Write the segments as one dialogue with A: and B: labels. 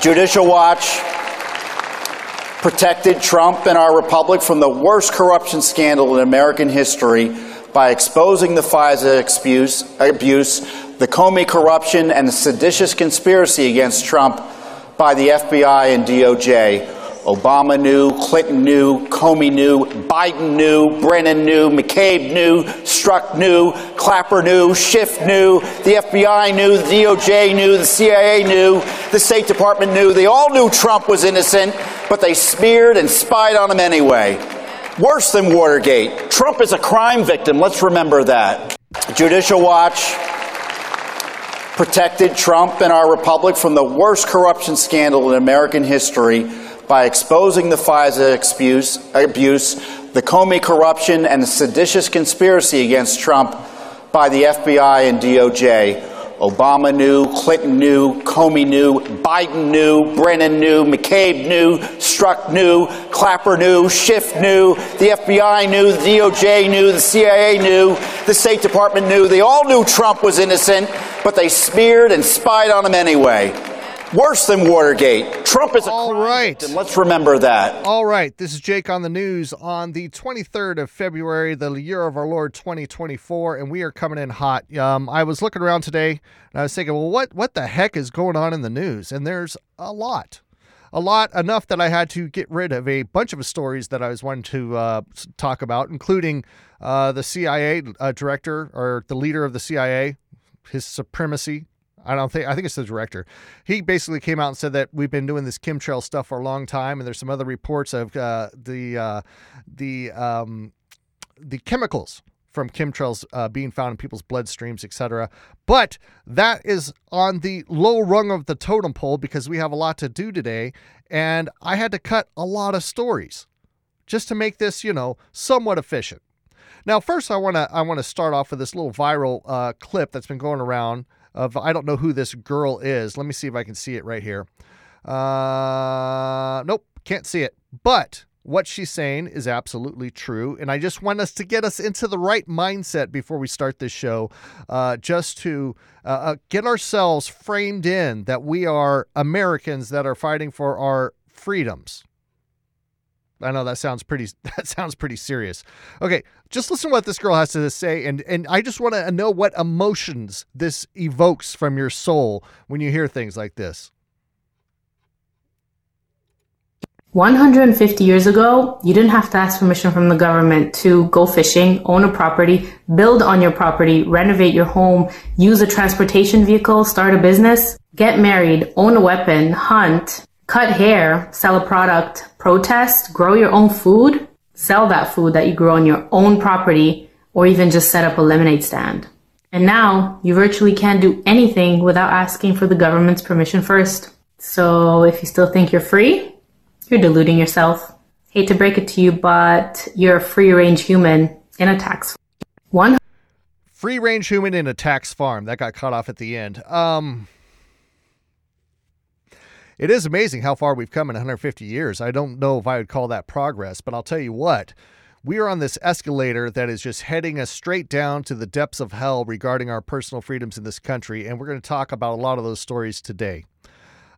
A: Judicial Watch protected Trump and our republic from the worst corruption scandal in American history by exposing the FISA abuse, abuse, the Comey corruption, and the seditious conspiracy against Trump by the FBI and DOJ. Obama knew, Clinton knew, Comey knew, Biden knew, Brennan knew, McCabe knew, Strzok knew, Clapper knew, Schiff knew, the FBI knew, the DOJ knew, the CIA knew, the State Department knew. They all knew Trump was innocent, but they smeared and spied on him anyway. Worse than Watergate. Trump is a crime victim. Let's remember that. Judicial Watch protected Trump and our republic from the worst corruption scandal in American history by exposing the FISA abuse, abuse, the Comey corruption, and the seditious conspiracy against Trump by the FBI and DOJ. Obama knew, Clinton knew, Comey knew, Biden knew, Brennan knew, McCabe knew, Strzok knew, Clapper knew, Schiff knew, the FBI knew, the DOJ knew, the CIA knew, the State Department knew. They all knew Trump was innocent, but they smeared and spied on him anyway. Worse than Watergate. Trump is a
B: All right.
A: victim. Let's remember that.
B: All right, this is Jake on the news on the 23rd of February, the year of our Lord 2024, and we are coming in hot. Um, I was looking around today and I was thinking, well, what what the heck is going on in the news? And there's a lot, a lot enough that I had to get rid of a bunch of stories that I was wanting to uh, talk about, including uh, the CIA uh, director or the leader of the CIA, his supremacy. I don't think I think it's the director. He basically came out and said that we've been doing this chemtrail stuff for a long time, and there's some other reports of uh, the uh, the um, the chemicals from chemtrails uh, being found in people's bloodstreams, etc. But that is on the low rung of the totem pole because we have a lot to do today, and I had to cut a lot of stories just to make this, you know, somewhat efficient. Now, first, I want to I want to start off with this little viral uh, clip that's been going around of I don't know who this girl is. Let me see if I can see it right here. Uh, nope, can't see it. But what she's saying is absolutely true, and I just want us to get us into the right mindset before we start this show, uh, just to uh, uh, get ourselves framed in that we are Americans that are fighting for our freedoms. I know that sounds pretty that sounds pretty serious. Okay, just listen to what this girl has to say and and I just want to know what emotions this evokes from your soul when you hear things like this.
C: 150 years ago, you didn't have to ask permission from the government to go fishing, own a property, build on your property, renovate your home, use a transportation vehicle, start a business, get married, own a weapon, hunt, cut hair, sell a product, protest, grow your own food, sell that food that you grow on your own property, or even just set up a lemonade stand. And now you virtually can't do anything without asking for the government's permission first. So if you still think you're free, you're deluding yourself. Hate to break it to you, but you're a free range human in a tax. One
B: Free range human in a tax farm. That got cut off at the end. Um It is amazing how far we've come in 150 years. I don't know if I would call that progress, but I'll tell you what. We are on this escalator that is just heading us straight down to the depths of hell regarding our personal freedoms in this country, and we're going to talk about a lot of those stories today.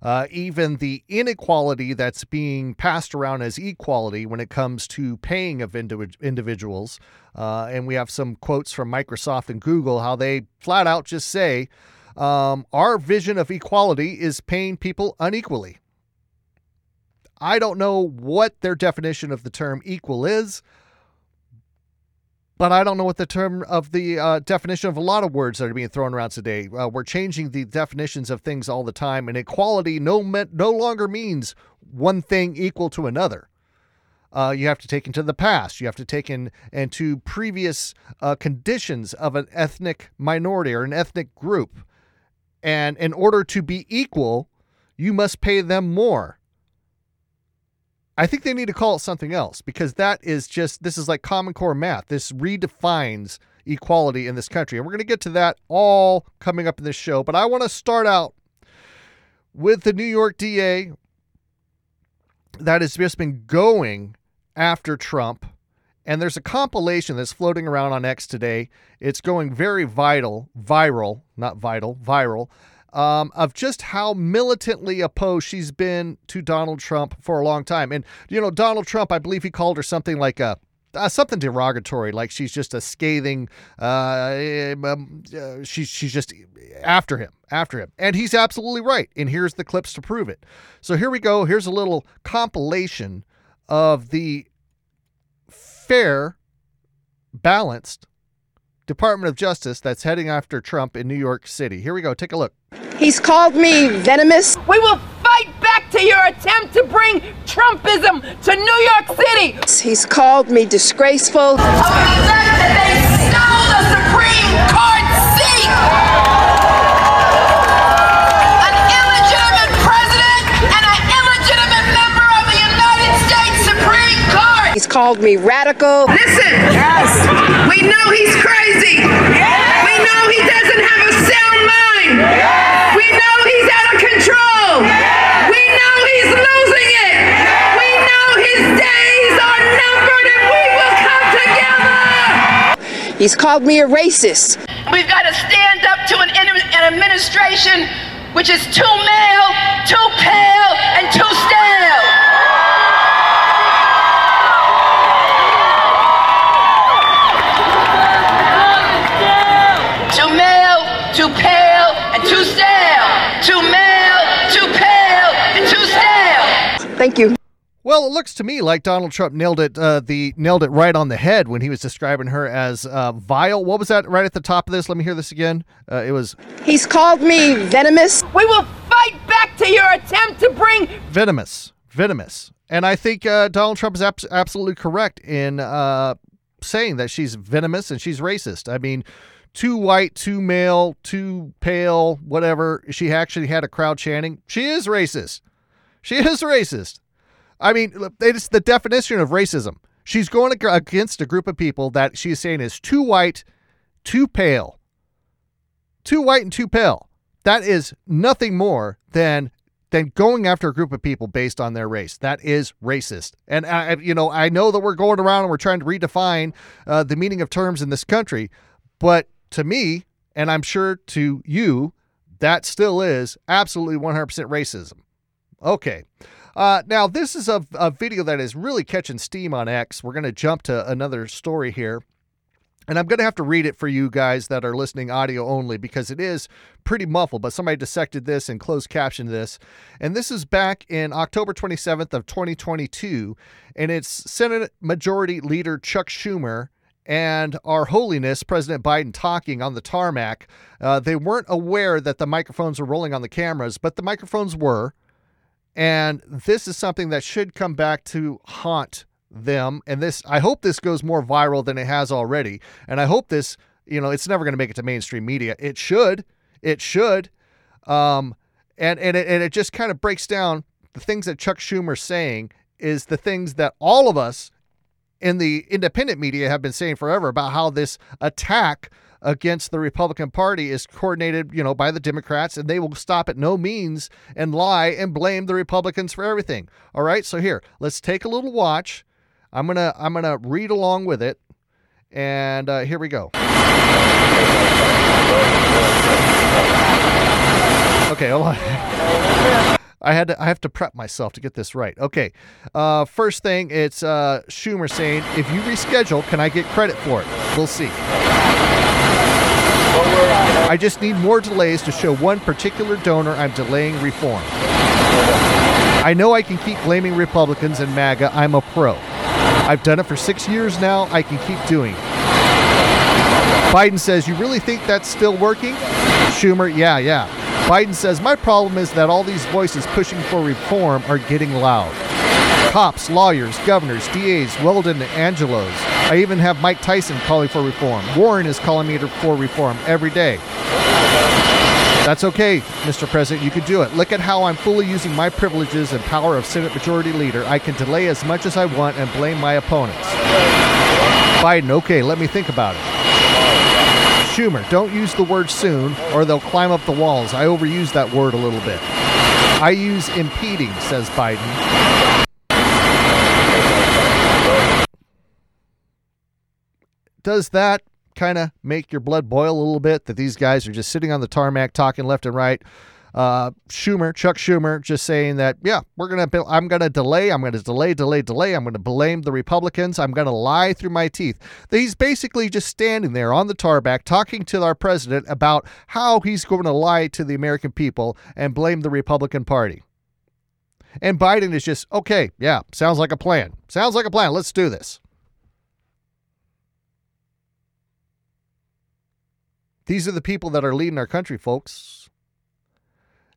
B: Uh, even the inequality that's being passed around as equality when it comes to paying of individ- individuals. Uh, and we have some quotes from Microsoft and Google how they flat out just say, um, Our vision of equality is paying people unequally. I don't know what their definition of the term equal is, but I don't know what the term of the uh, definition of a lot of words that are being thrown around today. Uh, we're changing the definitions of things all the time, and equality no no longer means one thing equal to another. Uh, you have to take into the past. You have to take in into previous uh, conditions of an ethnic minority or an ethnic group, and in order to be equal, you must pay them more. I think they need to call it something else because that is just this is like common core math. This redefines equality in this country. And we're going to get to that all coming up in this show, but I want to start out with the New York DA that has just been going after Trump. And there's a compilation that's floating around on X today. It's going very vital, viral, not vital, viral. um, of just how militantly opposed she's been to Donald Trump for a long time. And, you know, Donald Trump, I believe he called her something like a uh, something derogatory, like she's just a scathing. Uh, um, uh, she's she's just after him, after him, and he's absolutely right. And here's the clips to prove it. So here we go. Here's a little compilation of the fair, balanced Department of Justice that's heading after Trump in New York City. Here we go. Take a look.
D: He's called me venomous.
E: We will fight back to your attempt to bring Trumpism to New York City.
D: He's called me disgraceful.
E: Of
D: called me radical.
E: Listen. Yes. We know he's crazy. Yes. We know he doesn't have a sound mind. Yes. We know he's out of control. Yes. We know he's losing it. We know his days are numbered and we will come together.
D: He's called me a racist.
E: We've got to stand up to an, an administration which is too male, too pale, and too stale.
D: Thank you.
B: Well, it looks to me like Donald Trump nailed it. Uh, the nailed it right on the head when he was describing her as uh, vile. What was that right at the top of this? Let me hear this again. Uh, it was
D: He's called me venomous.
E: We will fight back to your attempt to bring
B: venomous, venomous, and I think uh, Donald Trump is abs- absolutely correct in uh, saying that she's venomous and she's racist. I mean, too white, too male, too pale, whatever. She actually had a crowd chanting. She is racist. She is racist. I mean, it's the definition of racism. She's going against a group of people that she's saying is too white, too pale. Too white and too pale. That is nothing more than than going after a group of people based on their race. That is racist. And I, you know, I know that we're going around and we're trying to redefine uh, the meaning of terms in this country, but to me, and I'm sure to you, that still is absolutely 100% racism. Okay. Uh, now, this is a, a video that is really catching steam on X. We're going to jump to another story here. And I'm going to have to read it for you guys that are listening audio only because it is pretty muffled, but somebody dissected this and closed captioned this. And this is back in October 27th of 2022, and it's Senate Majority Leader Chuck Schumer and Our Holiness President Biden talking on the tarmac. Uh, they weren't aware that the microphones were rolling on the cameras, but the microphones were. And this is something that should come back to haunt them. And this, I hope this goes more viral than it has already. And I hope this, you know, it's never going to make it to mainstream media. It should. It should. Um, and and it, and it just kind of breaks down the things that Chuck Schumer's saying is the things that all of us in the independent media have been saying forever about how this attack against the Republican Party is coordinated, you know, by the Democrats, and they will stop at no means and lie and blame the Republicans for everything. All right, so here, let's take a little watch. I'm gonna I'm gonna read along with it, and uh, here we go. Okay, hold on. I had to, I have to prep myself to get this right. Okay, uh, first thing, it's uh, Schumer saying, "If you reschedule, can I get credit for it?" We'll see. I just need more delays to show one particular donor I'm delaying reform. I know I can keep blaming Republicans and MAGA. I'm a pro. I've done it for six years now. I can keep doing it. Biden says, You really think that's still working? Schumer, yeah, yeah. Biden says, My problem is that all these voices pushing for reform are getting loud. Cops, lawyers, governors, DAs, Weldon, Angelos. I even have Mike Tyson calling for reform. Warren is calling me for reform every day. That's okay, Mr. President. You can do it. Look at how I'm fully using my privileges and power of Senate Majority Leader. I can delay as much as I want and blame my opponents. Biden, okay, let me think about it. Schumer, don't use the word soon or they'll climb up the walls. I overuse that word a little bit. I use impeding, says Biden. Does that kind of make your blood boil a little bit that these guys are just sitting on the tarmac talking left and right? Uh, Schumer, Chuck Schumer, just saying that, yeah, we're gonna, I'm gonna delay, I'm gonna delay, delay, delay. I'm gonna blame the Republicans. I'm gonna lie through my teeth. He's basically just standing there on the tarmac talking to our president about how he's going to lie to the American people and blame the Republican Party. And Biden is just, okay, yeah, sounds like a plan. Sounds like a plan. Let's do this. These are the people that are leading our country, folks.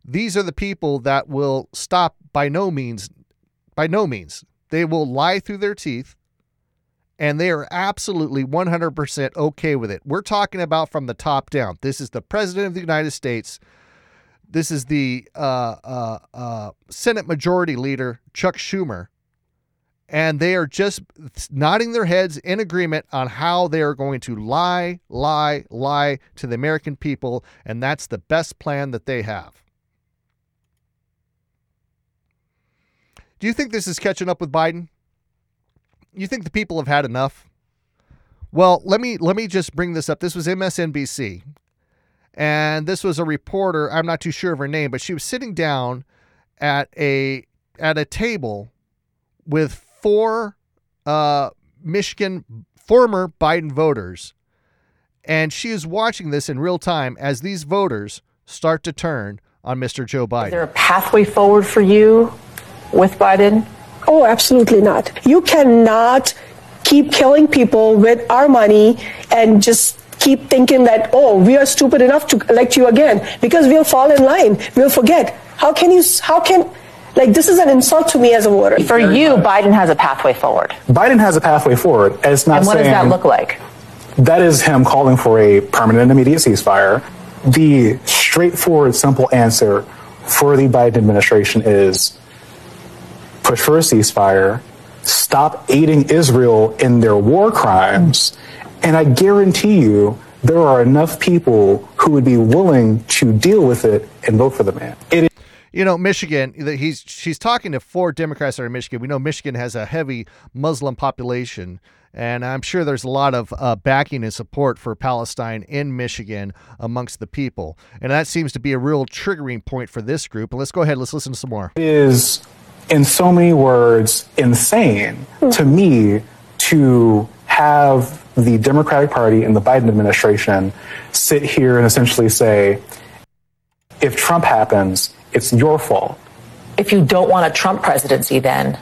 B: These are the people that will stop by no means, by no means. They will lie through their teeth and they are absolutely 100% okay with it. We're talking about from the top down. This is the President of the United States. This is the uh, uh, uh, Senate Majority Leader, Chuck Schumer. And they are just nodding their heads in agreement on how they are going to lie, lie, lie to the American people. And that's the best plan that they have. Do you think this is catching up with Biden? You think the people have had enough? Well, let me let me just bring this up. This was MSNBC. And this was a reporter, I'm not too sure of her name, but she was sitting down at a at a table with four uh, Michigan former Biden voters. And she is watching this in real time as these voters start to turn on Mr. Joe Biden.
F: Is there a pathway forward for you with Biden?
G: Oh, absolutely not. You cannot keep killing people with our money and just keep thinking that, oh, we are stupid enough to elect you again because we'll fall in line. We'll forget. How can you, how can, like, this is an insult to me as a voter.
F: For you, Biden has a pathway forward.
H: Biden has a pathway forward. And, It's not
F: and what
H: saying,
F: does that look like?
H: That is him calling for a permanent and immediate ceasefire. The straightforward, simple answer for the Biden administration is push for a ceasefire, stop aiding Israel in their war crimes, and I guarantee you there are enough people who would be willing to deal with it and vote for the man. It is-
B: you know, Michigan, he's she's talking to four Democrats that are in Michigan. We know Michigan has a heavy Muslim population, and I'm sure there's a lot of uh, backing and support for Palestine in Michigan amongst the people. And that seems to be a real triggering point for this group. And let's go ahead, let's listen to some more.
H: It is in so many words, insane to me to have the Democratic Party and the Biden administration sit here and essentially say, if Trump happens, it's your fault.
F: If you don't want a Trump presidency, then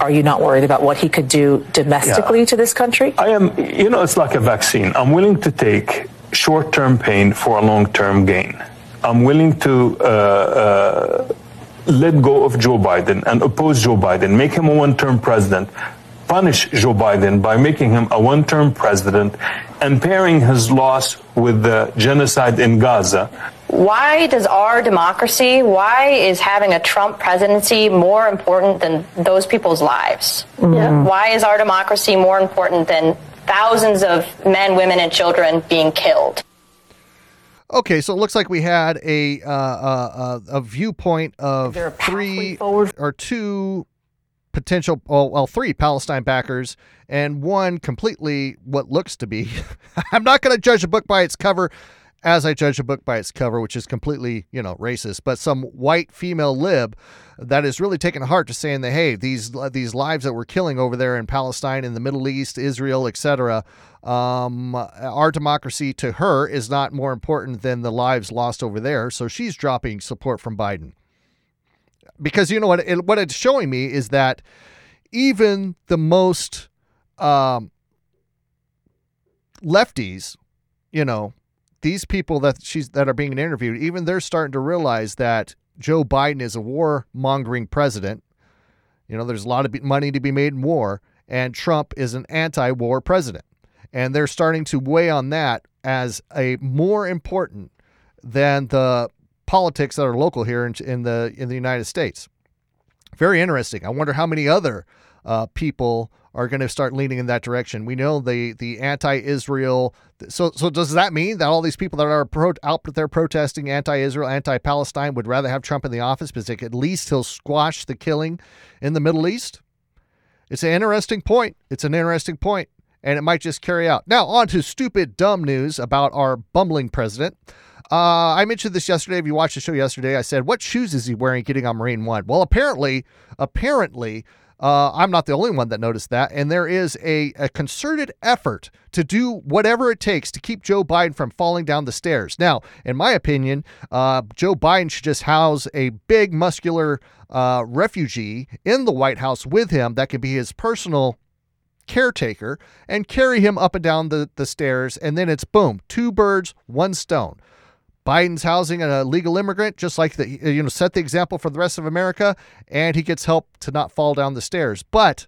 F: are you not worried about what he could do domestically
I: Yeah.
F: to this country?
I: I am, you know, it's like a vaccine. I'm willing to take short term pain for a long term gain. I'm willing to uh, uh, let go of Joe Biden and oppose Joe Biden, make him a one term president, punish Joe Biden by making him a one term president and pairing his loss with the genocide in Gaza.
J: Why does our democracy, why is having a Trump presidency more important than those people's lives? Why is our democracy more important than thousands of men, women, and children being killed?
B: Okay, so it looks like we had a uh, uh, uh, a viewpoint of
F: there a
B: three or two potential, well, well, three Palestine backers, and one completely what looks to be. I'm not going to judge a book by its cover, as I judge a book by its cover, which is completely, you know, racist. But some white female lib that is really taking heart to saying that, hey, these these lives that we're killing over there in Palestine, in the Middle East, Israel, etc. Um, our democracy to her is not more important than the lives lost over there. So she's dropping support from Biden because you know what it, what it's showing me is that even the most um, lefties, you know, these people that she's that are being interviewed, even they're starting to realize that Joe Biden is a war mongering president. You know, there's a lot of money to be made in war, and Trump is an anti-war president, and they're starting to weigh on that as a more important than the politics that are local here in, in the in the United States. Very interesting. I wonder how many other uh, people are going to start leaning in that direction. We know the the anti-Israel. So so does that mean that all these people that are pro, out there protesting anti-Israel, anti-Palestine would rather have Trump in the office because at least he'll squash the killing in the Middle East? It's an interesting point. It's an interesting and it might just carry out. Now, on to stupid, dumb news about our bumbling president. Uh, I mentioned this yesterday. If you watched the show yesterday, I said, "What shoes is he wearing getting on Marine One?" Well, apparently, apparently, uh, I'm not the only one that noticed that, and there is a, a concerted effort to do whatever it takes to keep Joe Biden from falling down the stairs. Now, in my opinion, uh, Joe Biden should just house a big, muscular uh, refugee in the White House with him that could be his personal caretaker and carry him up and down the, the stairs. And then it's boom, two birds, one stone. Biden's housing a legal immigrant, just like the you know set the example for the rest of America, and he gets help to not fall down the stairs. But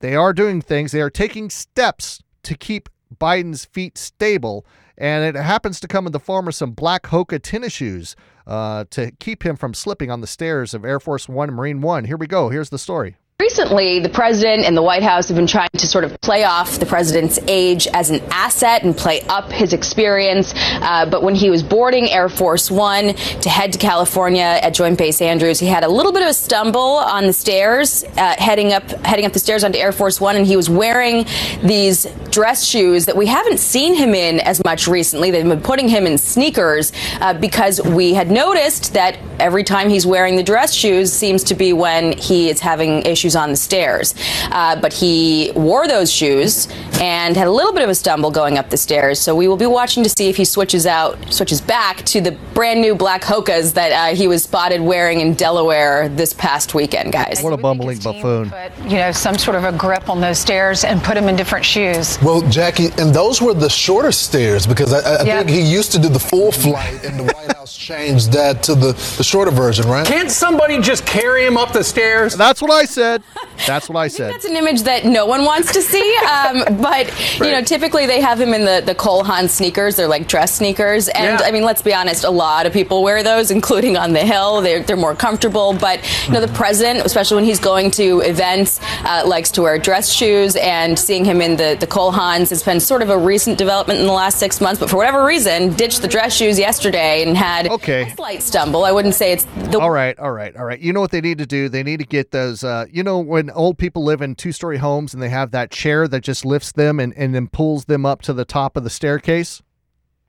B: they are doing things. They are taking steps to keep Biden's feet stable, and it happens to come in the form of some black Hoka tennis shoes uh, to keep him from slipping on the stairs of Air Force One Marine One. Here we go. Here's the story.
K: Recently, the president and the White House have been trying to sort of play off the president's age as an asset and play up his experience. Uh, but when he was boarding Air Force One to head to California at Joint Base Andrews, he had a little bit of a stumble on the stairs, uh, heading up heading up the stairs onto Air Force One, and he was wearing these dress shoes that we haven't seen him in as much recently. They've been putting him in sneakers uh, because we had noticed that every time he's wearing the dress shoes seems to be when he is having issues on the stairs. Uh, but he wore those shoes and had a little bit of a stumble going up the stairs. So we will be watching to see if he switches out, switches back to the brand new black Hokas that uh, he was spotted wearing in Delaware this past weekend, guys.
B: What a bumbling buffoon.
L: Put, you know, some sort of a grip on those stairs and put him in different shoes.
M: Well, Jackie, and those were the shorter stairs because I, I
L: Yeah.
M: think he used to do the full flight, and the White House changed that to the, the shorter version, right?
N: Can't somebody just carry him up the stairs?
B: That's what I said. That's what I said.
K: That's an image that no one wants to see. Um, but you know, typically they have him in the the Cole Haan sneakers. They're like dress sneakers, and
N: Yeah.
K: I mean, let's be honest, a lot of people wear those, including on the Hill. They're they're more comfortable. But you know, the president, especially when he's going to events, uh, likes to wear dress shoes. And seeing him in the the Cole Haans has been sort of a recent development in the last six months. But for whatever reason, ditched the dress shoes yesterday and had
B: Okay.
K: a slight stumble. I wouldn't say it's the
B: All right, all right, all right. You know what they need to do? They need to get those. Uh, you know when old people live in two-story homes and they have that chair that just lifts them and, and then pulls them up to the top of the staircase.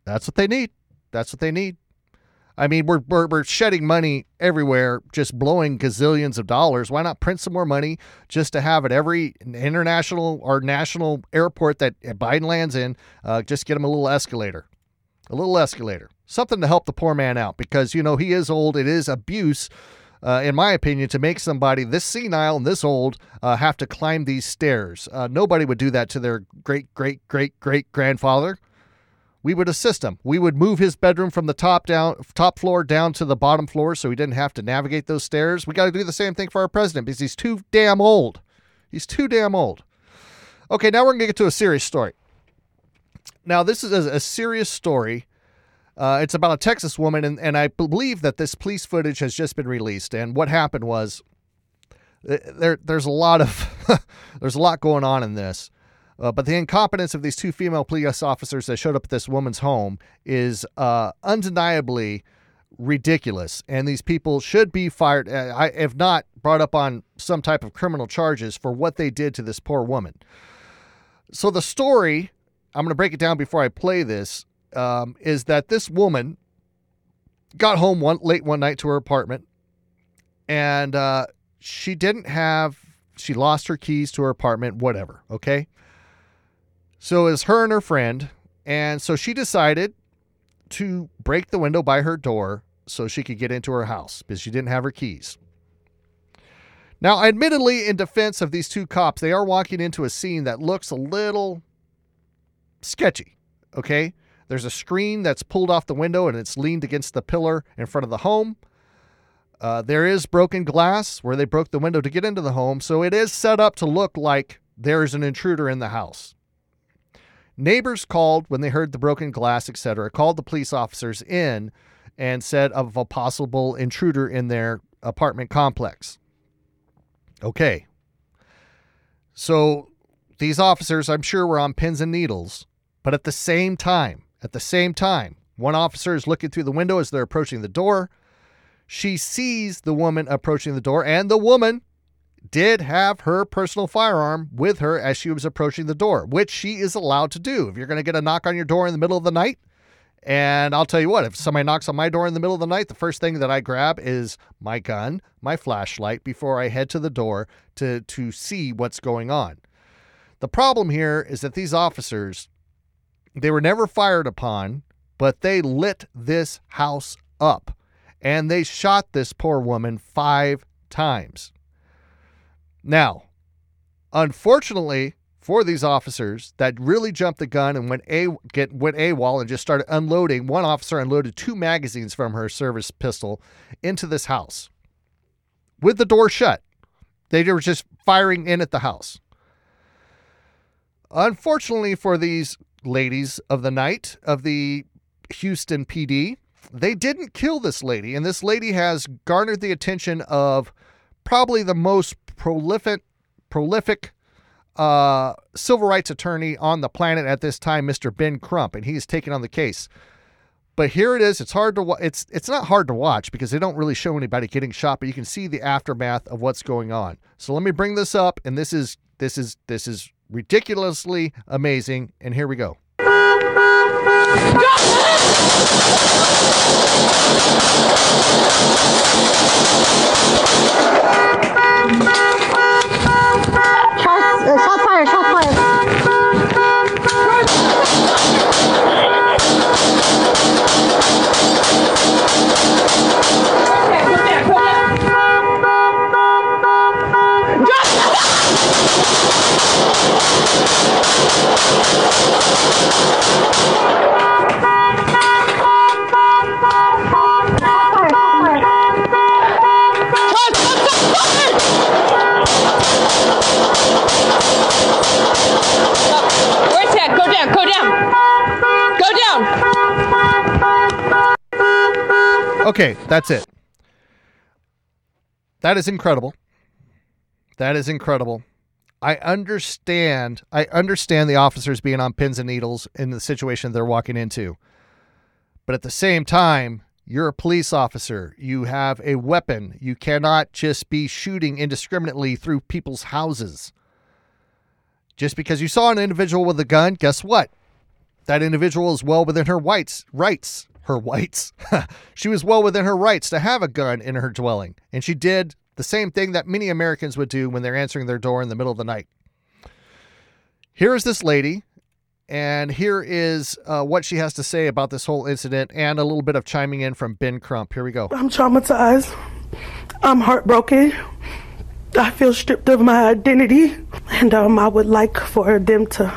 B: That's what they need. That's what they need. I mean, we're, we're we're shedding money everywhere, just blowing gazillions of dollars. Why not print some more money just to have it every international or national airport that Biden lands in? Uh, just get them a little escalator a little escalator, something to help the poor man out because you know he is old. It is abuse, uh, in my opinion, to make somebody this senile and this old uh, have to climb these stairs. Uh, nobody would do that to their great great great great grandfather. We would assist him. We would move his bedroom from the top down top floor down to the bottom floor so he didn't have to navigate those stairs. We got to do the same thing for our president because he's too damn old. He's too damn old. Okay, now we're to get to a serious story. Now, this is a, a serious story. Uh, it's about a Texas woman, and, and I believe that this police footage has just been released. And what happened was th- there there's a lot of there's a lot going on in this. Uh, but the incompetence of these two female police officers that showed up at this woman's home is uh, undeniably ridiculous, and these people should be fired, uh, if not brought up on some type of criminal charges for what they did to this poor woman. So the story, I'm going to break it down before I play this, um, is that this woman got home one late one night to her apartment, and uh, she didn't have, she lost her keys to her apartment, whatever. Okay. So was her and her friend, and so she decided to break the window by her door so she could get into her house because she didn't have her keys. Now, admittedly, in defense of these two cops, they are walking into a scene that looks a little sketchy. Okay. There's a screen that's pulled off the window and it's leaned against the pillar in front of the home. Uh, there is broken glass where they broke the window to get into the home, so it is set up to look like there's an intruder in the house. Neighbors called when they heard the broken glass, etc., called the police officers in and said of a possible intruder in their apartment complex. Okay. So these officers, I'm sure, were on pins and needles, but at the same time, at the same time, one officer is looking through the window as they're approaching the door. She sees the woman approaching the door, and the woman did have her personal firearm with her as she was approaching the door, which she is allowed to do. If you're going to get a knock on your door in the middle of the night, and I'll tell you what, if somebody knocks on my door in the middle of the night, the first thing that I grab is my gun, my flashlight before I head to the door to to see what's going on. The problem here is that these officers they were never fired upon, but they lit this house up and they shot this poor woman 5 times. Now, unfortunately, for these officers that really jumped the gun and went a get went AWOL and just started unloading. One officer unloaded two magazines from her service pistol into this house with the door shut. They were just firing in at the house. Unfortunately for these ladies of the night of the Houston PD, they didn't kill this lady, and this lady has garnered the attention of probably the most prolific prolific uh, civil rights attorney on the planet at this time, Mr. Ben Crump, and he's taking on the case. But here it is. It's hard to wa- it's it's not hard to watch because they don't really show anybody getting shot, but you can see the aftermath of what's going on. So let me bring this up, and this is this is this is ridiculously amazing. And here we go.
O: Shots, uh,
B: Okay, that's it. That is incredible. That is incredible. I understand. I understand the officers being on pins and needles in the situation they're walking into. But at the same time, you're a police officer. You have a weapon. You cannot just be shooting indiscriminately through people's houses. Just because you saw an individual with a gun, guess what? That individual is well within her whites, rights. Her whites. she was well within her rights to have a gun in her dwelling. And she did the same thing that many Americans would do when they're answering their door in the middle of the night. Here is this lady, and here is uh, what she has to say about this whole incident and a little bit of chiming in from Ben Crump. Here we go.
P: I'm traumatized. I'm heartbroken. I feel stripped of my identity, and um, I would like for them to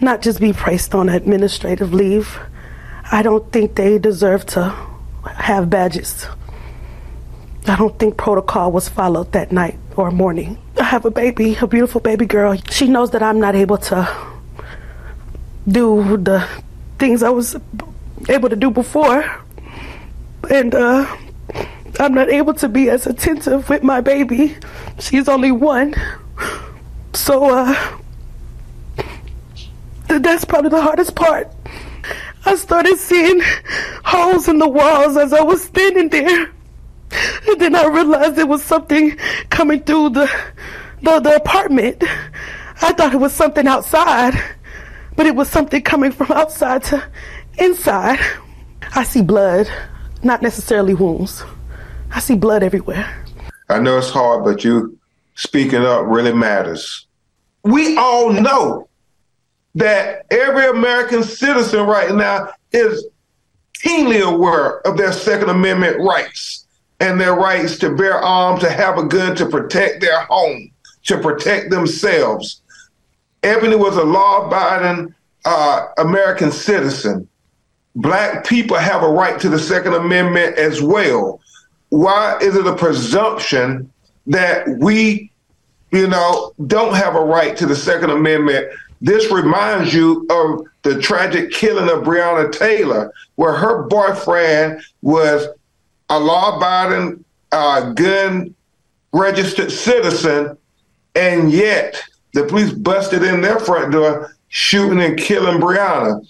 P: not just be placed on administrative leave. I don't think they deserve to have badges. I don't think protocol was followed that night or morning. I have a baby, a beautiful baby girl. She knows that I'm not able to do the things I was able to do before. And uh, I'm not able to be as attentive with my baby. She's only one. So uh, that's probably the hardest part. I started seeing holes in the walls as I was standing there. And then I realized it was something coming through the, the, the apartment. I thought it was something outside, but it was something coming from outside to inside. I see blood, not necessarily wounds. I see blood everywhere.
Q: I know it's hard, but you speaking up really matters. We all know that every American citizen right now is keenly aware of their Second Amendment rights and their rights to bear arms, to have a gun, to protect their home, to protect themselves. Eboni was a law abiding uh, American citizen. Black people have a right to the Second Amendment as well. Why is it a presumption that we, you know, don't have a right to the Second Amendment? This reminds you of the tragic killing of Breonna Taylor, where her boyfriend was a law abiding, uh, gun registered citizen, and yet the police busted in their front door, shooting and killing Breonna.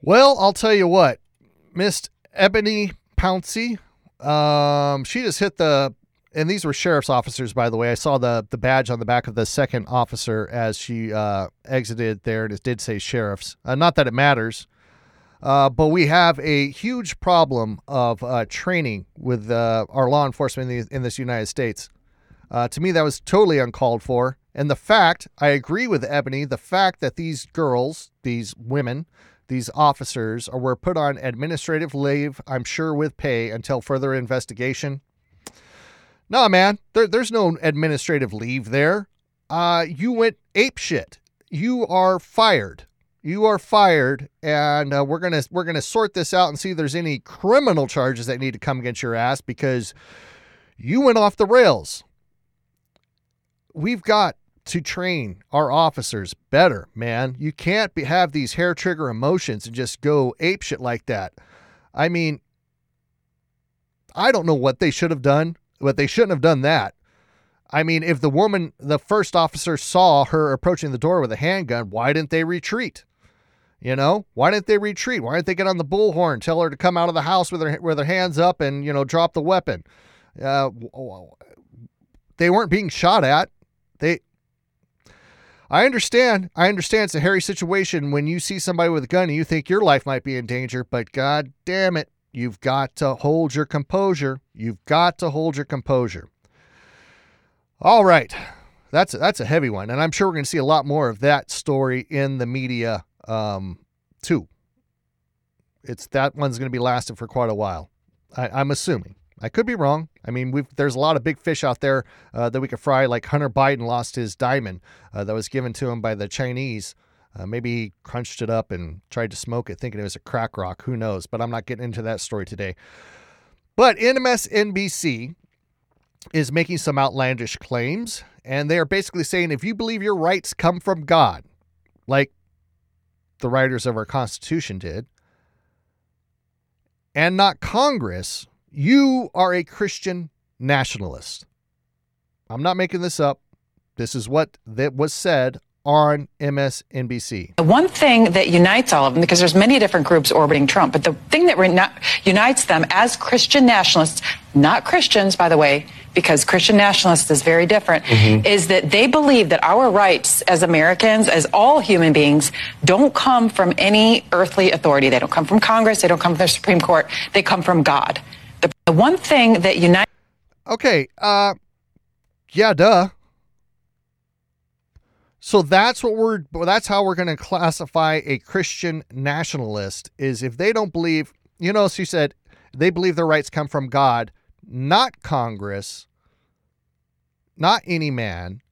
B: Well, I'll tell you what, Miss Eboni Pouncy, um, she just hit the and these were sheriff's officers, by the way. I saw the the badge on the back of the second officer as she uh, exited there, and it did say sheriffs. Uh, not that it matters, uh, but we have a huge problem of uh, training with uh, our law enforcement in, the, in this United States. Uh, to me, that was totally uncalled for. And the fact, I agree with Eboni, the fact that these girls, these women, these officers are, were put on administrative leave, I'm sure with pay until further investigation. Nah, man, there, there's no administrative leave there. Uh, you went ape shit. You are fired. You are fired, and uh, we're gonna we're gonna sort this out and see if there's any criminal charges that need to come against your ass because you went off the rails. We've got to train our officers better, man. You can't be, have these hair trigger emotions and just go ape shit like that. I mean, I don't know what they should have done, but they shouldn't have done that. I mean, if the woman, the first officer saw her approaching the door with a handgun, why didn't they retreat? You know, why didn't they retreat? Why didn't they get on the bullhorn, tell her to come out of the house with her with her hands up and you know drop the weapon? Uh, they weren't being shot at. They. I understand. I understand it's a hairy situation when you see somebody with a gun and you think your life might be in danger, but god damn it, you've got to hold your composure. You've got to hold your composure. All right. That's that's a heavy one, and I'm sure we're going to see a lot more of that story in the media um, two. It's that one's going to be lasting for quite a while. I, I'm assuming. I could be wrong. I mean, there's a lot of big fish out there uh, that we could fry. Like Hunter Biden lost his diamond uh, that was given to him by the Chinese. Uh, maybe he crunched it up and tried to smoke it, thinking it was a crack rock. Who knows? But I'm not getting into that story today. But MSNBC is making some outlandish claims, and they are basically saying if you believe your rights come from God, like the writers of our Constitution did, and not Congress, you are a Christian nationalist. I'm not making this up. This is what that was said on MSNBC.
F: The one thing that unites all of them, because there's many different groups orbiting Trump, but the thing that re- unites them as Christian nationalists, not Christians, by the way, because Christian nationalist is very different, mm-hmm. is that they believe that our rights as Americans, as all human beings, don't come from any earthly authority. They don't come from Congress. They don't come from the Supreme Court. They come from God. The, the one thing that unites.
B: Okay. Uh, yeah, duh. So that's what we're that's how we're going to classify a Christian nationalist is if they don't believe, you know, she said they believe their rights come from God, not Congress, not any man.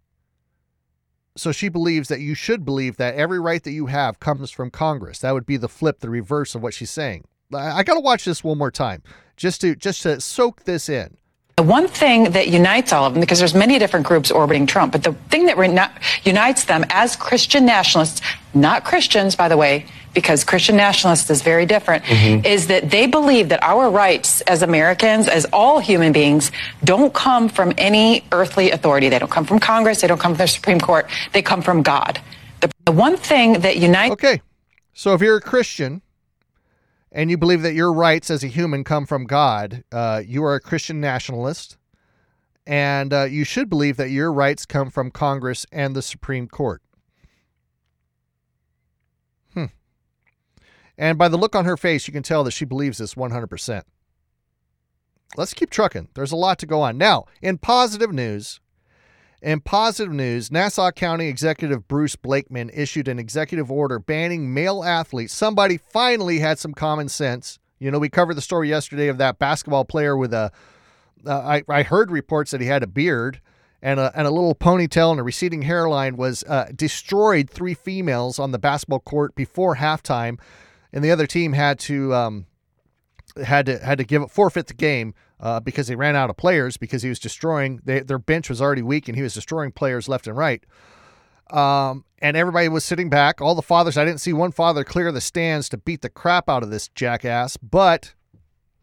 B: So she believes that you should believe that every right that you have comes from Congress. That would be the flip, the reverse of what she's saying. I, got to watch this one more time just to just to soak this in.
F: The one thing that unites all of them, because there's many different groups orbiting Trump, but the thing that re- unites them as Christian nationalists, not Christians, by the way, because Christian nationalists is very different, mm-hmm. is that they believe that our rights as Americans, as all human beings, don't come from any earthly authority. They don't come from Congress. They don't come from the Supreme Court. They come from God. The, the one thing that unites.
B: Okay. So if you're a Christian, and you believe that your rights as a human come from God, uh, you are a Christian nationalist, and uh, you should believe that your rights come from Congress and the Supreme Court. Hmm. And by the look on her face, you can tell that she believes this 100%. Let's keep trucking. There's a lot to go on. Now, in positive news, in positive news, Nassau County Executive Bruce Blakeman issued an executive order banning male athletes. Somebody finally had some common sense. You know, we covered the story yesterday of that basketball player with a. Uh, I, I heard reports that he had a beard and a, and a little ponytail and a receding hairline was uh, destroyed three females on the basketball court before halftime, and the other team had to um, had to had to give forfeit the game uh, because they ran out of players because he was destroying they, their bench was already weak and he was destroying players left and right. Um, and everybody was sitting back. All the fathers, I didn't see one father clear the stands to beat the crap out of this jackass. But,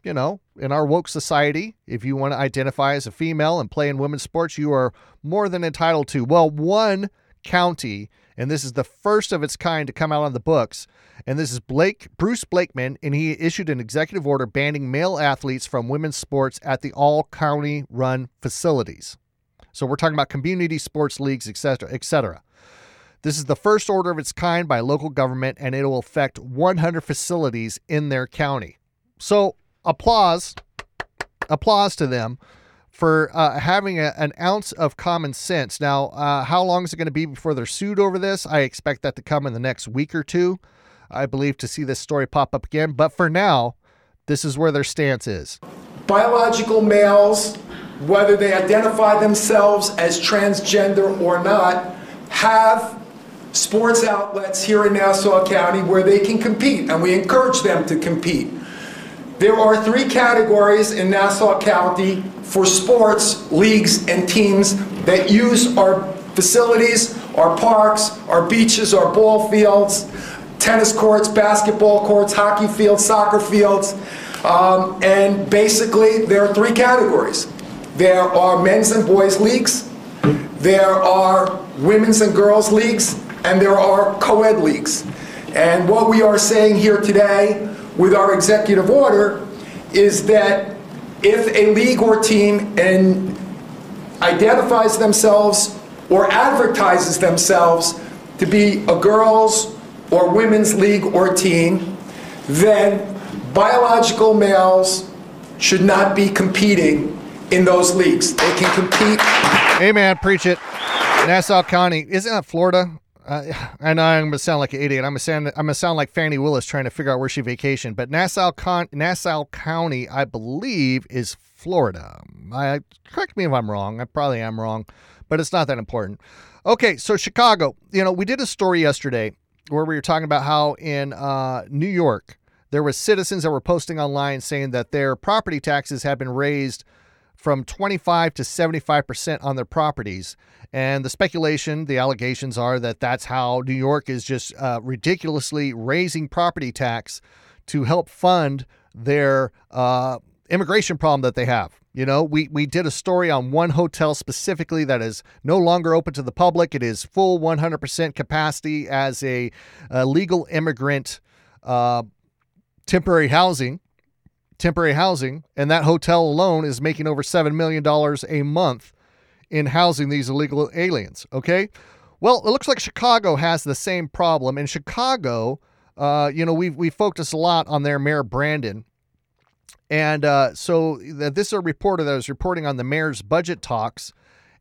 B: you know, in our woke society, if you want to identify as a female and play in women's sports, you are more than entitled to. Well, one County, and this is the first of its kind to come out on the books. And this is Blake Bruce Blakeman, and he issued an executive order banning male athletes from women's sports at the all county run facilities. So we're talking about community sports leagues, etc., etc. This is the first order of its kind by local government, and it will affect 100 facilities in their county. So applause, applause to them for uh, having a, an ounce of common sense. Now, uh, how long is it going to be before they're sued over this? I expect that to come in the next week or two. I believe to see this story pop up again. But for now, this is where their stance is.
R: Biological males, whether they identify themselves as transgender or not, have sports outlets here in Nassau County where they can compete, and we encourage them to compete. There are three categories in Nassau County for sports, leagues, and teams that use our facilities, our parks, our beaches, our ball fields, tennis courts, basketball courts, hockey fields, soccer fields. Um, and basically, there are three categories. There are men's and boys leagues, there are women's and girls leagues, and there are co-ed leagues. And what we are saying here today with our executive order is that if a league or team and identifies themselves or advertises themselves to be a girls or women's league or team, then biological males should not be competing in those leagues. They can compete.
B: Hey, man, preach it. Nassau County, isn't that Florida? Uh, I know I'm gonna sound like an idiot. I'm gonna sound I'm gonna sound like Fani Willis trying to figure out where she vacationed. But Nassau Con- Nassau County, I believe, is Florida. I correct me if I'm wrong. I probably am wrong, but it's not that important. Okay, so Chicago. You know, we did a story yesterday where we were talking about how in uh, New York there was citizens that were posting online saying that their property taxes had been raised from 25 to 75% on their properties. And the speculation, the allegations are that that's how New York is just uh, ridiculously raising property tax to help fund their uh, immigration problem that they have. You know, we, we did a story on one hotel specifically that is no longer open to the public. It is full 100% capacity as a, a legal immigrant uh, temporary housing temporary housing, and that hotel alone is making over $7 million a month in housing these illegal aliens. Okay. Well, it looks like Chicago has the same problem. In Chicago, uh, you know, we've, we focused a lot on their mayor, Brandon. And uh, so this is a reporter that was reporting on the mayor's budget talks,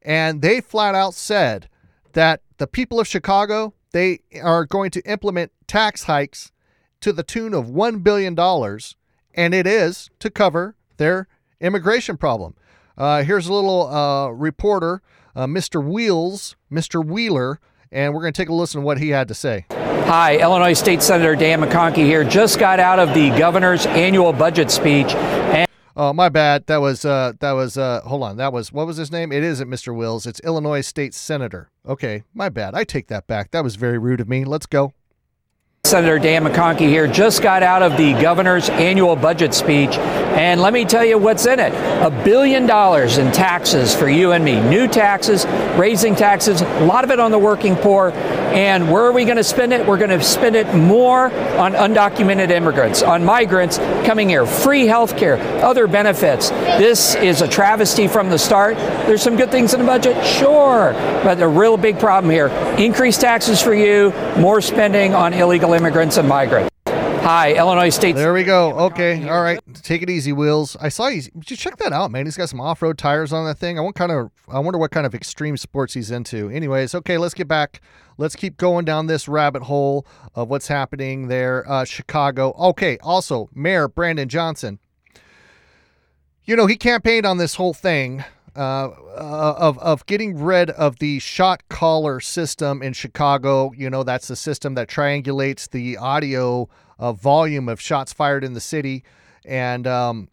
B: and they flat out said that the people of Chicago, they are going to implement tax hikes to the tune of $1 billion and it is to cover their immigration problem. Uh, here's a little uh, reporter, uh, Mr. Wheels, Mr. Wheeler, and we're going to take a listen to what he had to say.
S: Hi, Illinois State Senator Dan McConchie here. Just got out of the governor's annual budget speech. And-
B: oh, my bad. That was uh, that was uh, hold on. That was what was his name? It isn't Mr. Wills. It's Illinois State Senator. Okay, my bad. I take that back. That was very rude of me. Let's go.
S: Senator Dan McConchie here just got out of the governor's annual budget speech, and let me tell you what's in it. A billion dollars in taxes for you and me. New taxes, raising taxes, a lot of it on the working poor. And where are we going to spend it? We're going to spend it more on undocumented immigrants, on migrants coming here, free health care, other benefits. This is a travesty from the start. There's some good things in the budget, sure, but a real big problem here. Increased taxes for you, more spending on illegal immigrants and migrants. Hi, Illinois State.
B: There we go. Okay, all right. Take it easy, Wheels. I saw you. Just check that out, man? He's got some off-road tires on that thing. I want kind of. I wonder what kind of extreme sports he's into. Anyways, okay, let's get back. Let's keep going down this rabbit hole of what's happening there. Uh, Chicago. Okay. Also, Mayor Brandon Johnson. You know, he campaigned on this whole thing uh, of of getting rid of the shot caller system in Chicago. You know, that's the system that triangulates the audio uh, volume of shots fired in the city, and um,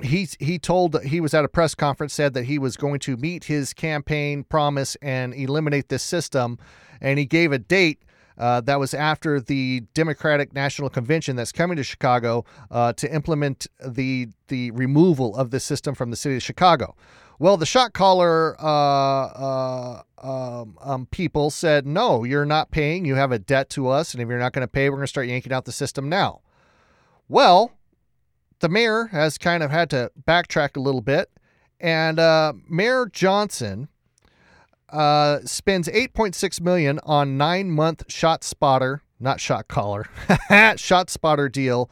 B: he he told he was at a press conference said that he was going to meet his campaign promise and eliminate this system, and he gave a date. Uh, that was after the Democratic National Convention that's coming to Chicago uh, to implement the the removal of this system from the city of Chicago. Well, the shot caller uh, uh, um, um, people said, no, you're not paying. You have a debt to us. And if you're not going to pay, we're going to start yanking out the system now. Well, the mayor has kind of had to backtrack a little bit. And uh, Mayor Johnson uh, spends 8.6 million on nine month ShotSpotter, not shot caller, ShotSpotter deal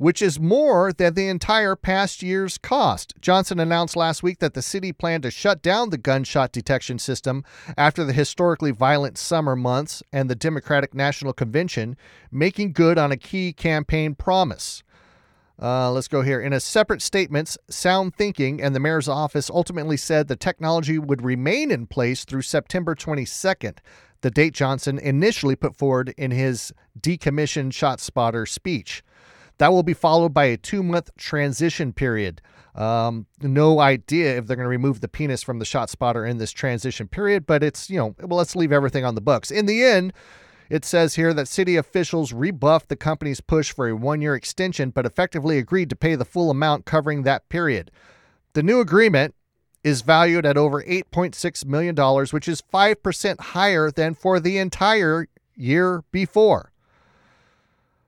B: which is more than the entire past year's cost. Johnson announced last week that the city planned to shut down the gunshot detection system after the historically violent summer months and the Democratic National Convention, making good on a key campaign promise. Uh, let's go here. In a separate statements, SoundThinking and the mayor's office ultimately said the technology would remain in place through September 22nd, the date Johnson initially put forward in his decommissioned ShotSpotter speech. That will be followed by a two month transition period. Um, no idea if they're going to remove the penis from the ShotSpotter in this transition period, but it's, you know, well, let's leave everything on the books. In the end, it says here that city officials rebuffed the company's push for a one year extension, but effectively agreed to pay the full amount covering that period. The new agreement is valued at over $8.6 million, which is 5% higher than for the entire year before.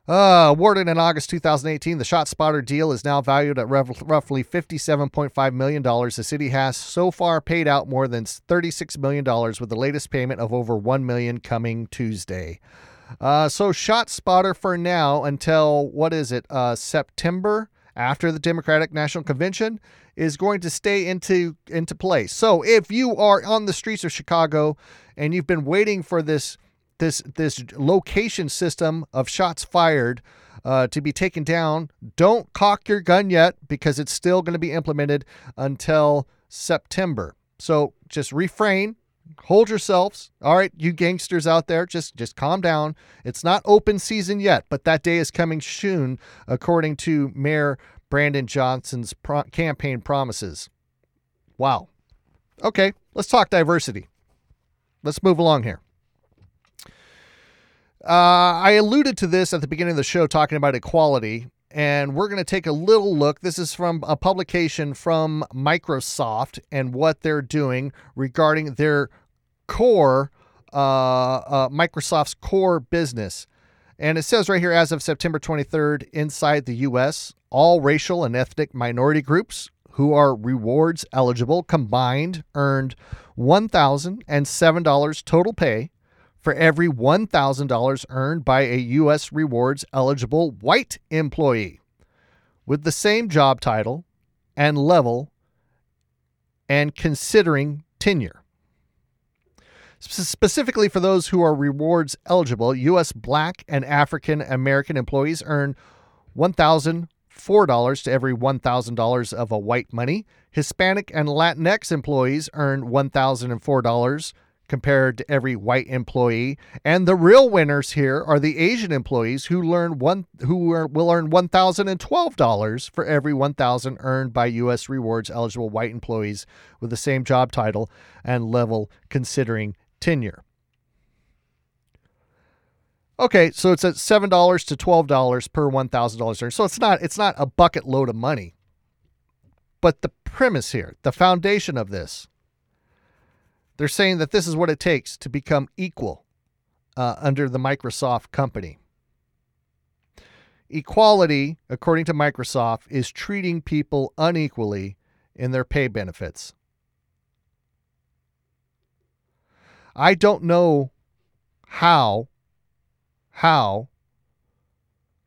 B: Uh, awarded in August 2018, the ShotSpotter deal is now valued at roughly $57.5 million. The city has so far paid out more than $36 million, with the latest payment of over 1 million coming Tuesday. Uh, so ShotSpotter for now until, what is it, uh, September after the Democratic National Convention is going to stay into, into place. So if you are on the streets of Chicago and you've been waiting for this this this location system of shots fired uh, to be taken down. Don't cock your gun yet because it's still going to be implemented until September. So just refrain, hold yourselves. All right, you gangsters out there, just just calm down. It's not open season yet, but that day is coming soon, according to Mayor Brandon Johnson's pro- campaign promises. Wow. Okay, let's talk diversity. Let's move along here. Uh, I alluded to this at the beginning of the show talking about equality, and we're going to take a little look. This is from a publication from Microsoft and what they're doing regarding their core, uh, uh, Microsoft's core business. And it says right here, as of September 23rd, inside the U.S., all racial and ethnic minority groups who are rewards eligible combined earned $1,007 total pay for every $1,000 earned by a U.S. rewards eligible white employee with the same job title and level and considering tenure. Specifically for those who are rewards eligible, U.S. black and African American employees earn $1,004 to every $1,000 of a white money. Hispanic and Latinx employees earn $1,004 compared to every white employee. And the real winners here are the Asian employees who learn one who are, will earn one thousand and twelve dollars for every one thousand earned by U.S. rewards eligible white employees with the same job title and level considering tenure. Okay, so it's at seven dollars to twelve dollars per one thousand dollars earned. So it's not it's not a bucket load of money. But the premise here, the foundation of this, they're saying that this is what it takes to become equal uh, under the Microsoft company. Equality, according to Microsoft, is treating people unequally in their pay benefits. I don't know how how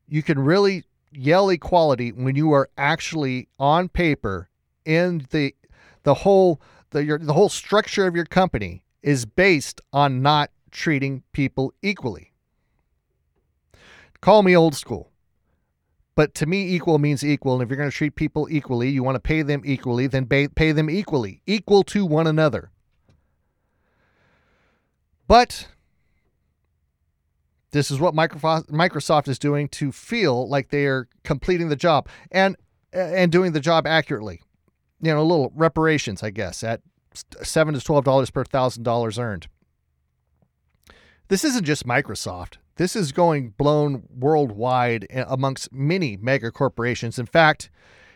B: you can really yell equality when you are actually on paper in the the whole the your, the whole structure of your company is based on not treating people equally. Call me old school. But to me, equal means equal. And if you're going to treat people equally, you want to pay them equally, then pay, pay them equally, equal to one another. But this is what Microsoft is doing to feel like they are completing the job and and doing the job accurately you know, a little reparations, I guess, at seven to twelve dollars per thousand dollars earned. This isn't just Microsoft. This is going blown worldwide amongst many mega corporations. In fact,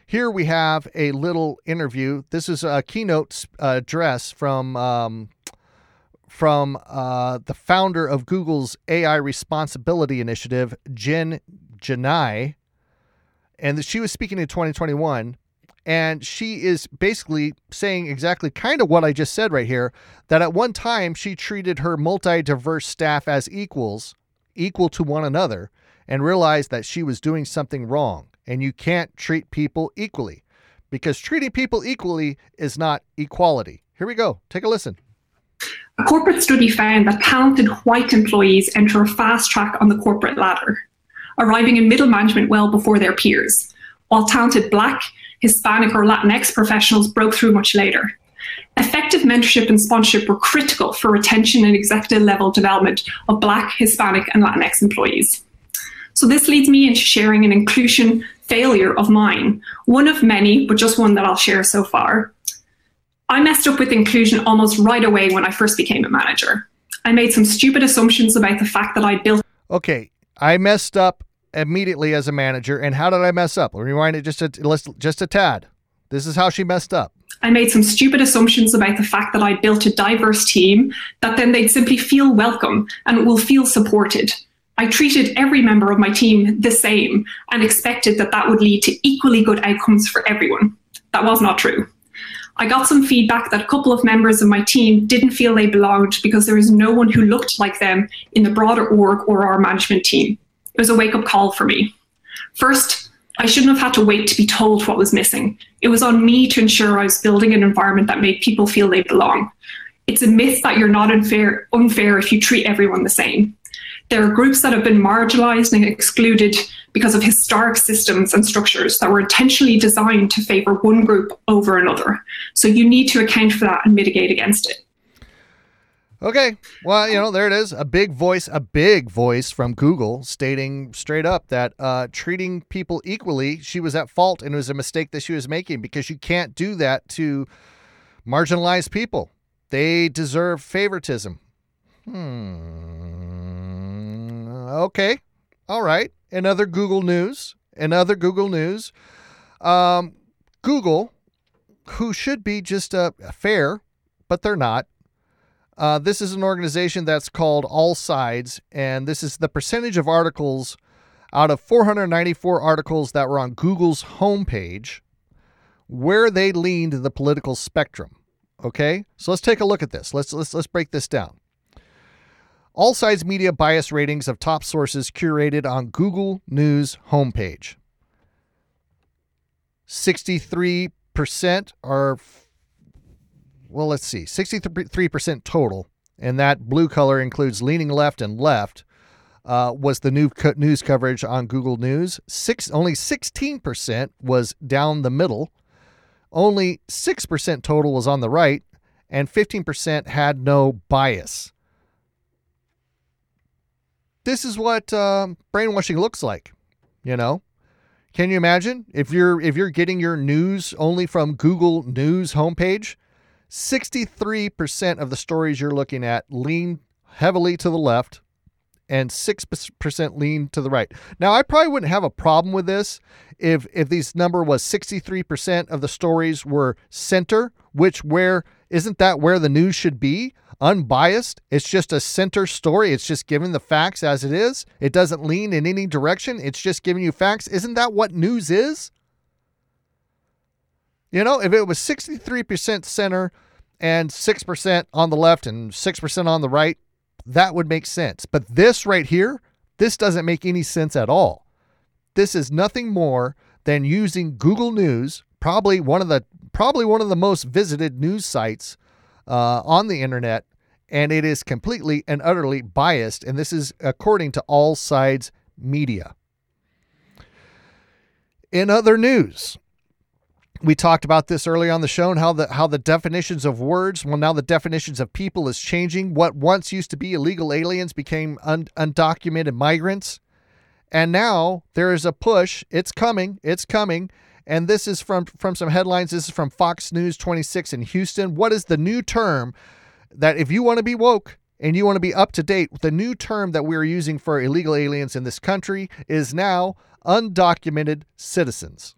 B: Here we have a little interview. This is a keynote uh, address from um, from uh, the founder of Google's AI Responsibility Initiative, Jen Gennai, and she was speaking in 2021 and she is basically saying exactly kind of what I just said right here that at one time she treated her multi diverse staff as equals, equal to one another, and realized that she was doing something wrong. And you can't treat people equally because treating people equally is not equality. Here we go. Take a listen.
T: A corporate study found that talented white employees enter a fast track on the corporate ladder, arriving in middle management well before their peers, while talented black, Hispanic, or Latinx professionals broke through much later. Effective mentorship and sponsorship were critical for retention and executive level development of Black, Hispanic, and Latinx employees. So, this leads me into sharing an inclusion failure of mine, one of many, but just one that I'll share so far. I messed up with inclusion almost right away when I first became a manager. I made some stupid assumptions about the fact that I built.
B: Okay, I messed up immediately as a manager. And how did I mess up? Rewind it just a just a tad. This is how she messed up.
T: I made some stupid assumptions about the fact that I built a diverse team, that then they'd simply feel welcome and will feel supported. I treated every member of my team the same and expected that that would lead to equally good outcomes for everyone. That was not true. I got some feedback that a couple of members of my team didn't feel they belonged because there was no one who looked like them in the broader org or our management team. It was a wake up call for me. First, I shouldn't have had to wait to be told what was missing. It was on me to ensure I was building an environment that made people feel they belong. It's a myth that you're not unfair, unfair if you treat everyone the same. There are groups that have been marginalized and excluded because of historic systems and structures that were intentionally designed to favor one group over another. So you need to account for that and mitigate against it.
B: Okay. Well, you know, there it is. A big voice, a big voice from Google stating straight up that uh, treating people equally, she was at fault and it was a mistake that she was making because you can't do that to marginalized people. They deserve favoritism. Hmm. Okay. All right. Another Google news. Another Google news. Um, Google, who should be just uh, fair, but they're not uh, this is an organization that's called AllSides, and this is the percentage of articles out of 494 articles that were on Google's homepage where they leaned the political spectrum. Okay, so let's take a look at this. Let's let's let's break this down. All sides media bias ratings of top sources curated on Google News homepage. 63% are well, let's see, 63% total, and that blue color includes leaning left and left, uh, was the new co- news coverage on Google News. Six, only 16% was down the middle. Only 6% total was on the right, and 15% had no bias. This is what uh, brainwashing looks like, you know. Can you imagine if you're if you're getting your news only from Google News homepage? 63% of the stories you're looking at lean heavily to the left and 6% lean to the right. Now, I probably wouldn't have a problem with this if if this number was 63% of the stories were center, which where isn't that where the news should be? Unbiased. It's just a center story. It's just giving the facts as it is. It doesn't lean in any direction. It's just giving you facts. Isn't that what news is? You know, if it was 63% center and 6% on the left and 6% on the right, that would make sense. But this right here, this doesn't make any sense at all. This is nothing more than using Google News, probably one of the probably one of the most visited news sites uh, on the internet, and it is completely and utterly biased. And this is according to AllSides Media. In other news, we talked about this early on the show and how the how the definitions of words well now the definitions of people is changing. What once used to be illegal aliens became un- undocumented migrants. And now there is a push. It's coming. It's coming. And this is from from some headlines. This is from Fox News 26 in Houston. What is the new term that if you want to be woke and you want to be up to date the new term that we're using for illegal aliens in this country is now undocumented citizens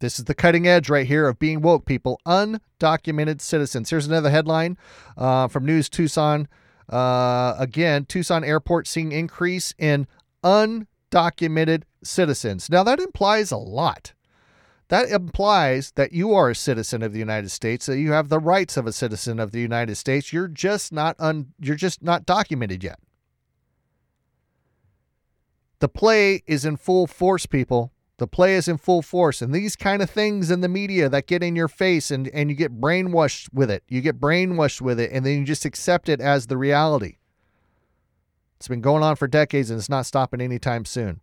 B: This is the cutting edge right here of being woke, people. Undocumented citizens. Here's another headline uh, from News Tucson. Uh, again, Tucson Airport seeing increase in undocumented citizens. Now, that implies a lot. That implies that you are a citizen of the United States, that you have the rights of a citizen of the United States. You're just not un, you're just not documented yet. The play is in full force, people. The play is in full force. And these kind of things in the media that get in your face and, and you get brainwashed with it. You get brainwashed with it and then you just accept it as the reality. It's been going on for decades and it's not stopping anytime soon.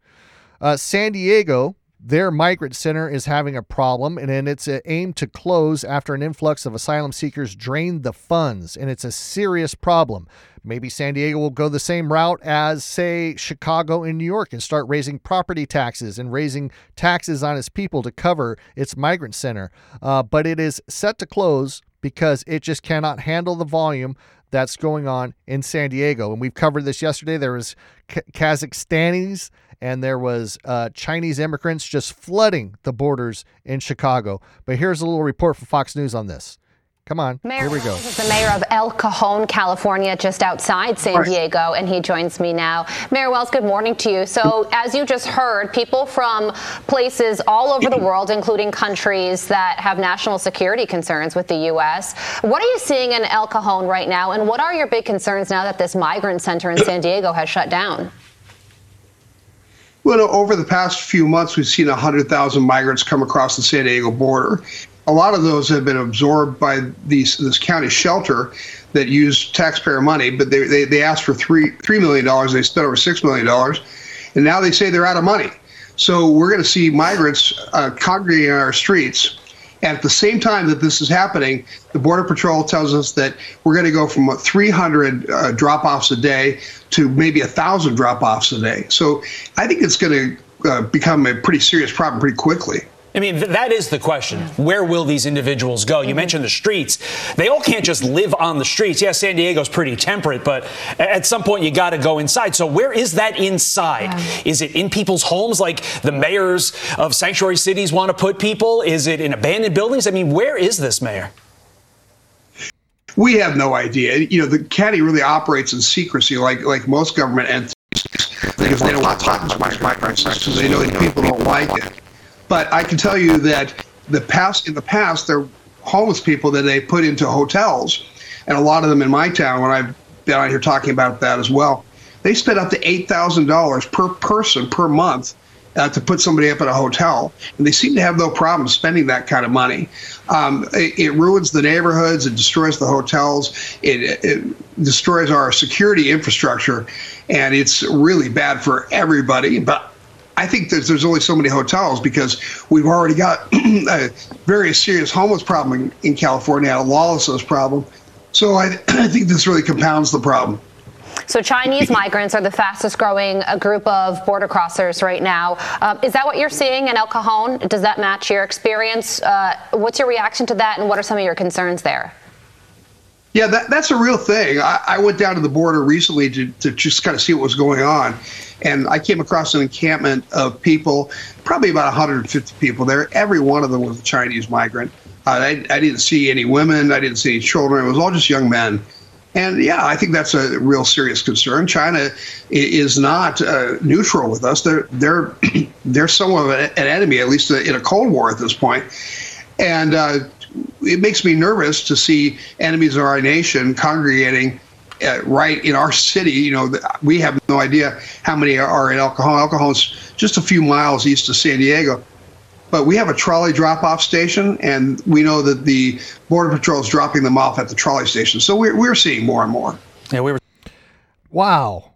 B: Uh, San Diego their migrant center is having a problem, and then it's aimed to close after an influx of asylum seekers drained the funds, and it's a serious problem. Maybe San Diego will go the same route as, say, Chicago and New York and start raising property taxes and raising taxes on its people to cover its migrant center. Uh, but it is set to close because it just cannot handle the volume that's going on in San Diego. And we've covered this yesterday. There was Kazakhstanis and there was uh, Chinese immigrants just flooding the borders in Chicago. But here's a little report from Fox News on this. Come on,
U: mayor
B: here we go.
U: Is the mayor of El Cajon, California, just outside San Diego, and he joins me now. Mayor Wells, good morning to you. So, as you just heard, people from places all over the world, including countries that have national security concerns with the U.S. What are you seeing in El Cajon right now, and what are your big concerns now that this migrant center in San Diego has shut down?
V: Well, over the past few months, we've seen 100,000 migrants come across the San Diego border. A lot of those have been absorbed by these this county shelter that used taxpayer money, but they, they, they asked for three three million dollars. They spent over six million dollars, and now they say they're out of money. So we're going to see migrants uh, congregating on our streets at the same time that this is happening, the Border Patrol tells us that we're going to go from 300 uh, drop offs a day to maybe 1,000 drop offs a day. So I think it's going to uh, become a pretty serious problem pretty quickly.
W: I mean, th- that is the question. Where will these individuals go? You mm-hmm. mentioned the streets. They all can't just live on the streets. Yeah, San Diego's pretty temperate, but at some point you got to go inside. So where is that inside? Yeah. Is it in people's homes like the mayors of sanctuary cities want to put people? Is it in abandoned buildings? I mean, where is this, Mayor?
V: We have no idea. You know, the county really operates in secrecy, like like most government entities, because they don't want to talk about migrants, because they know that people don't like it. But I can tell you that the past in the past there are homeless people that they put into hotels, and a lot of them in my town when I've been out here talking about that as well. They spend up to eight thousand dollars per person per month uh, to put somebody up at a hotel, and they seem to have no problem spending that kind of money. Um, it, it, ruins the neighborhoods, it destroys the hotels, it, it, destroys our security infrastructure, and it's really bad for everybody. But I think there's, there's only so many hotels because we've already got a very serious homeless problem in, in California, a lawlessness problem. So I, I think this really compounds the problem.
U: So Chinese migrants are the fastest growing uh, group of border crossers right now. Uh, is that what you're seeing in El Cajon? Does that match your experience? Uh, what's your reaction to that, and what are some of your concerns there?
V: Yeah, that, that's a real thing. I, I, went down to the border recently to, to just kind of see what was going on. And I came across an encampment of people, probably about 150 people there. Every one of them was a Chinese migrant. Uh, I, I didn't see any women. I didn't see any children. It was all just young men. And yeah, I think that's a real serious concern. China is not uh, neutral with us. They're they're they're somewhat of an enemy, at least in a cold war at this point. And uh, it makes me nervous to see enemies of our nation congregating uh, right in our city. You know, we have no idea how many are in El Cajon. El Cajon's just a few miles east of San Diego. But we have a trolley drop off station, and we know that the Border Patrol is dropping them off at the trolley station. So we're, we're seeing more and more.
W: Yeah, we were.
B: Wow.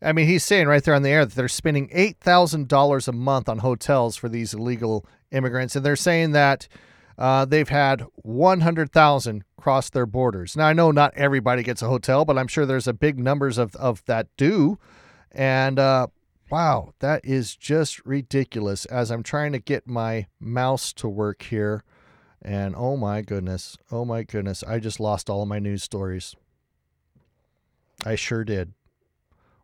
B: I mean, he's saying right there on the air that they're spending $8,000 a month on hotels for these illegal immigrants. And they're saying that uh, they've had 100,000 cross their borders. Now, I know not everybody gets a hotel, but I'm sure there's a big numbers of, of that do. And uh, wow, that is just ridiculous as I'm trying to get my mouse to work here. And oh my goodness, oh my goodness, I just lost all of my news stories. I sure did.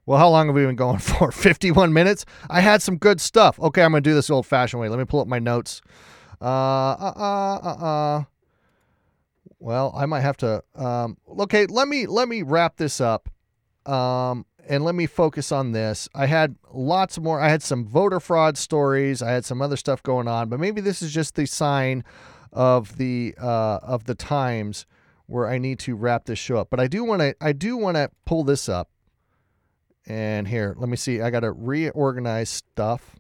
B: Well, how long have we been going for? 51 minutes? I had some good stuff. Okay, I'm going to do this old fashioned way. Let me pull up my notes. Uh, uh, uh, uh, uh. Well, I might have to. Um, okay, let me let me wrap this up, um, and let me focus on this. I had lots more. I had some voter fraud stories. I had some other stuff going on, but maybe this is just the sign of the uh, of the times where I need to wrap this show up. But I do want to. I do want to pull this up. And here, let me see. I got to reorganize stuff.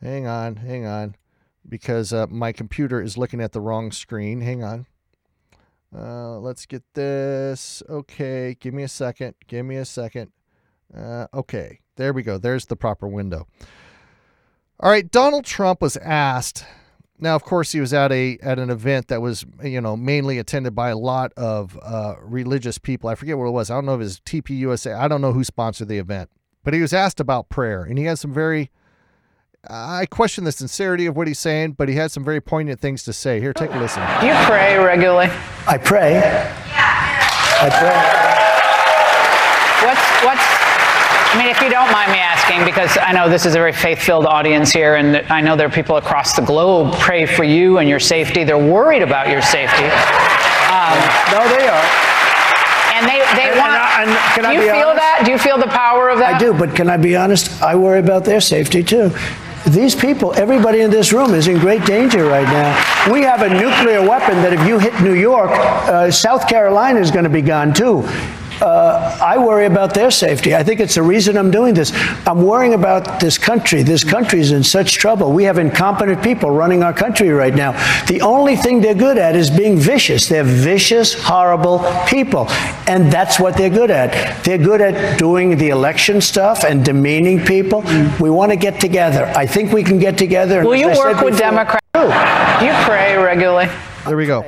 B: Hang on, hang on, because uh, my computer is looking at the wrong screen. Hang on. Uh, let's get this. Okay, give me a second. Give me a second. Uh, okay, there we go. There's the proper window. All right, Donald Trump was asked. Now, of course, he was at a at an event that was you know mainly attended by a lot of uh, religious people. I forget what it was. I don't know if it was TPUSA. I don't know who sponsored the event, but he was asked about prayer, and he had some very I question the sincerity of what he's saying, but he had some very poignant things to say. Here, take a listen.
X: Do you pray regularly?
Y: I pray. Yeah. I pray.
X: What's what's I mean, if you don't mind me asking, because I know this is a very faith-filled audience here, and I know there are people across the globe pray for you and your safety. They're worried about your safety. Um,
Y: no, they are.
X: And they, they
Y: And-
X: want.
Y: and I- and can
X: do
Y: I
X: you
Y: be
X: feel
Y: honest?
X: that? Do you feel the power of that?
Y: I do, but can I be honest? I worry about their safety too. These people, everybody in this room is in great danger right now. We have a nuclear weapon that if you hit New York, uh, South Carolina is going to be gone too. Uh, I worry about their safety. I think it's the reason I'm doing this. I'm worrying about this country. This country is in such trouble. We have incompetent people running our country right now. The only thing they're good at is being vicious. They're vicious, horrible people. And that's what they're good at. They're good at doing the election stuff and demeaning people. We want to get together. I think we can get together.
X: Will
Y: as
X: you work with
Y: before-
X: Democrats? Do you pray regularly?
B: There we go.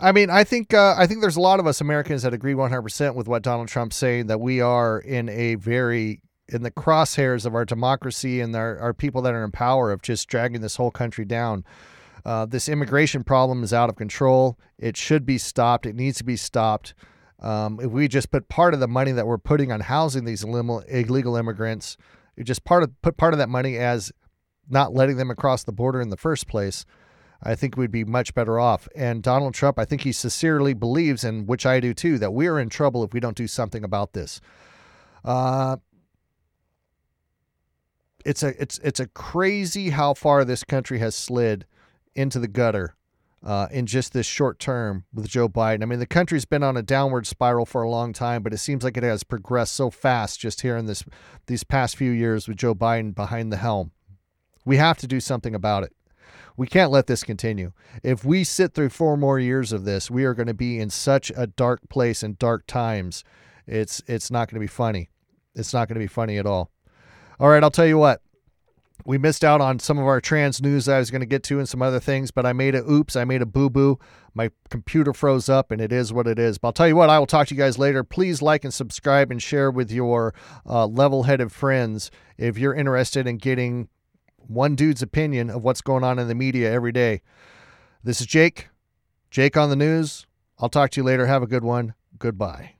B: I mean, I think uh, I think there's a lot of us Americans that agree 100% with what Donald Trump's saying that we are in a very in the crosshairs of our democracy and our, our people that are in power of just dragging this whole country down. Uh, this immigration problem is out of control. It should be stopped. It needs to be stopped. Um, if we just put part of the money that we're putting on housing these illegal illegal immigrants, just part of put part of that money as not letting them across the border in the first place, I think we'd be much better off. And Donald Trump, I think he sincerely believes, and which I do too, that we are in trouble if we don't do something about this. Uh, it's a it's it's a crazy how far this country has slid into the gutter uh, in just this short term with Joe Biden. I mean, the country's been on a downward spiral for a long time, but it seems like it has progressed so fast just here in this these past few years with Joe Biden behind the helm. We have to do something about it. We can't let this continue. If we sit through four more years of this, we are going to be in such a dark place and dark times. It's it's not going to be funny. It's not going to be funny at all. All right, I'll tell you what. We missed out on some of our trans news that I was going to get to and some other things, but I made a oops, I made a boo boo. My computer froze up, and it is what it is. But I'll tell you what, I will talk to you guys later. Please like and subscribe and share with your uh, level headed friends if you're interested in getting one dude's opinion of what's going on in the media every day. This is Jake. Jake on the news. I'll talk to you later. Have a good one. Goodbye.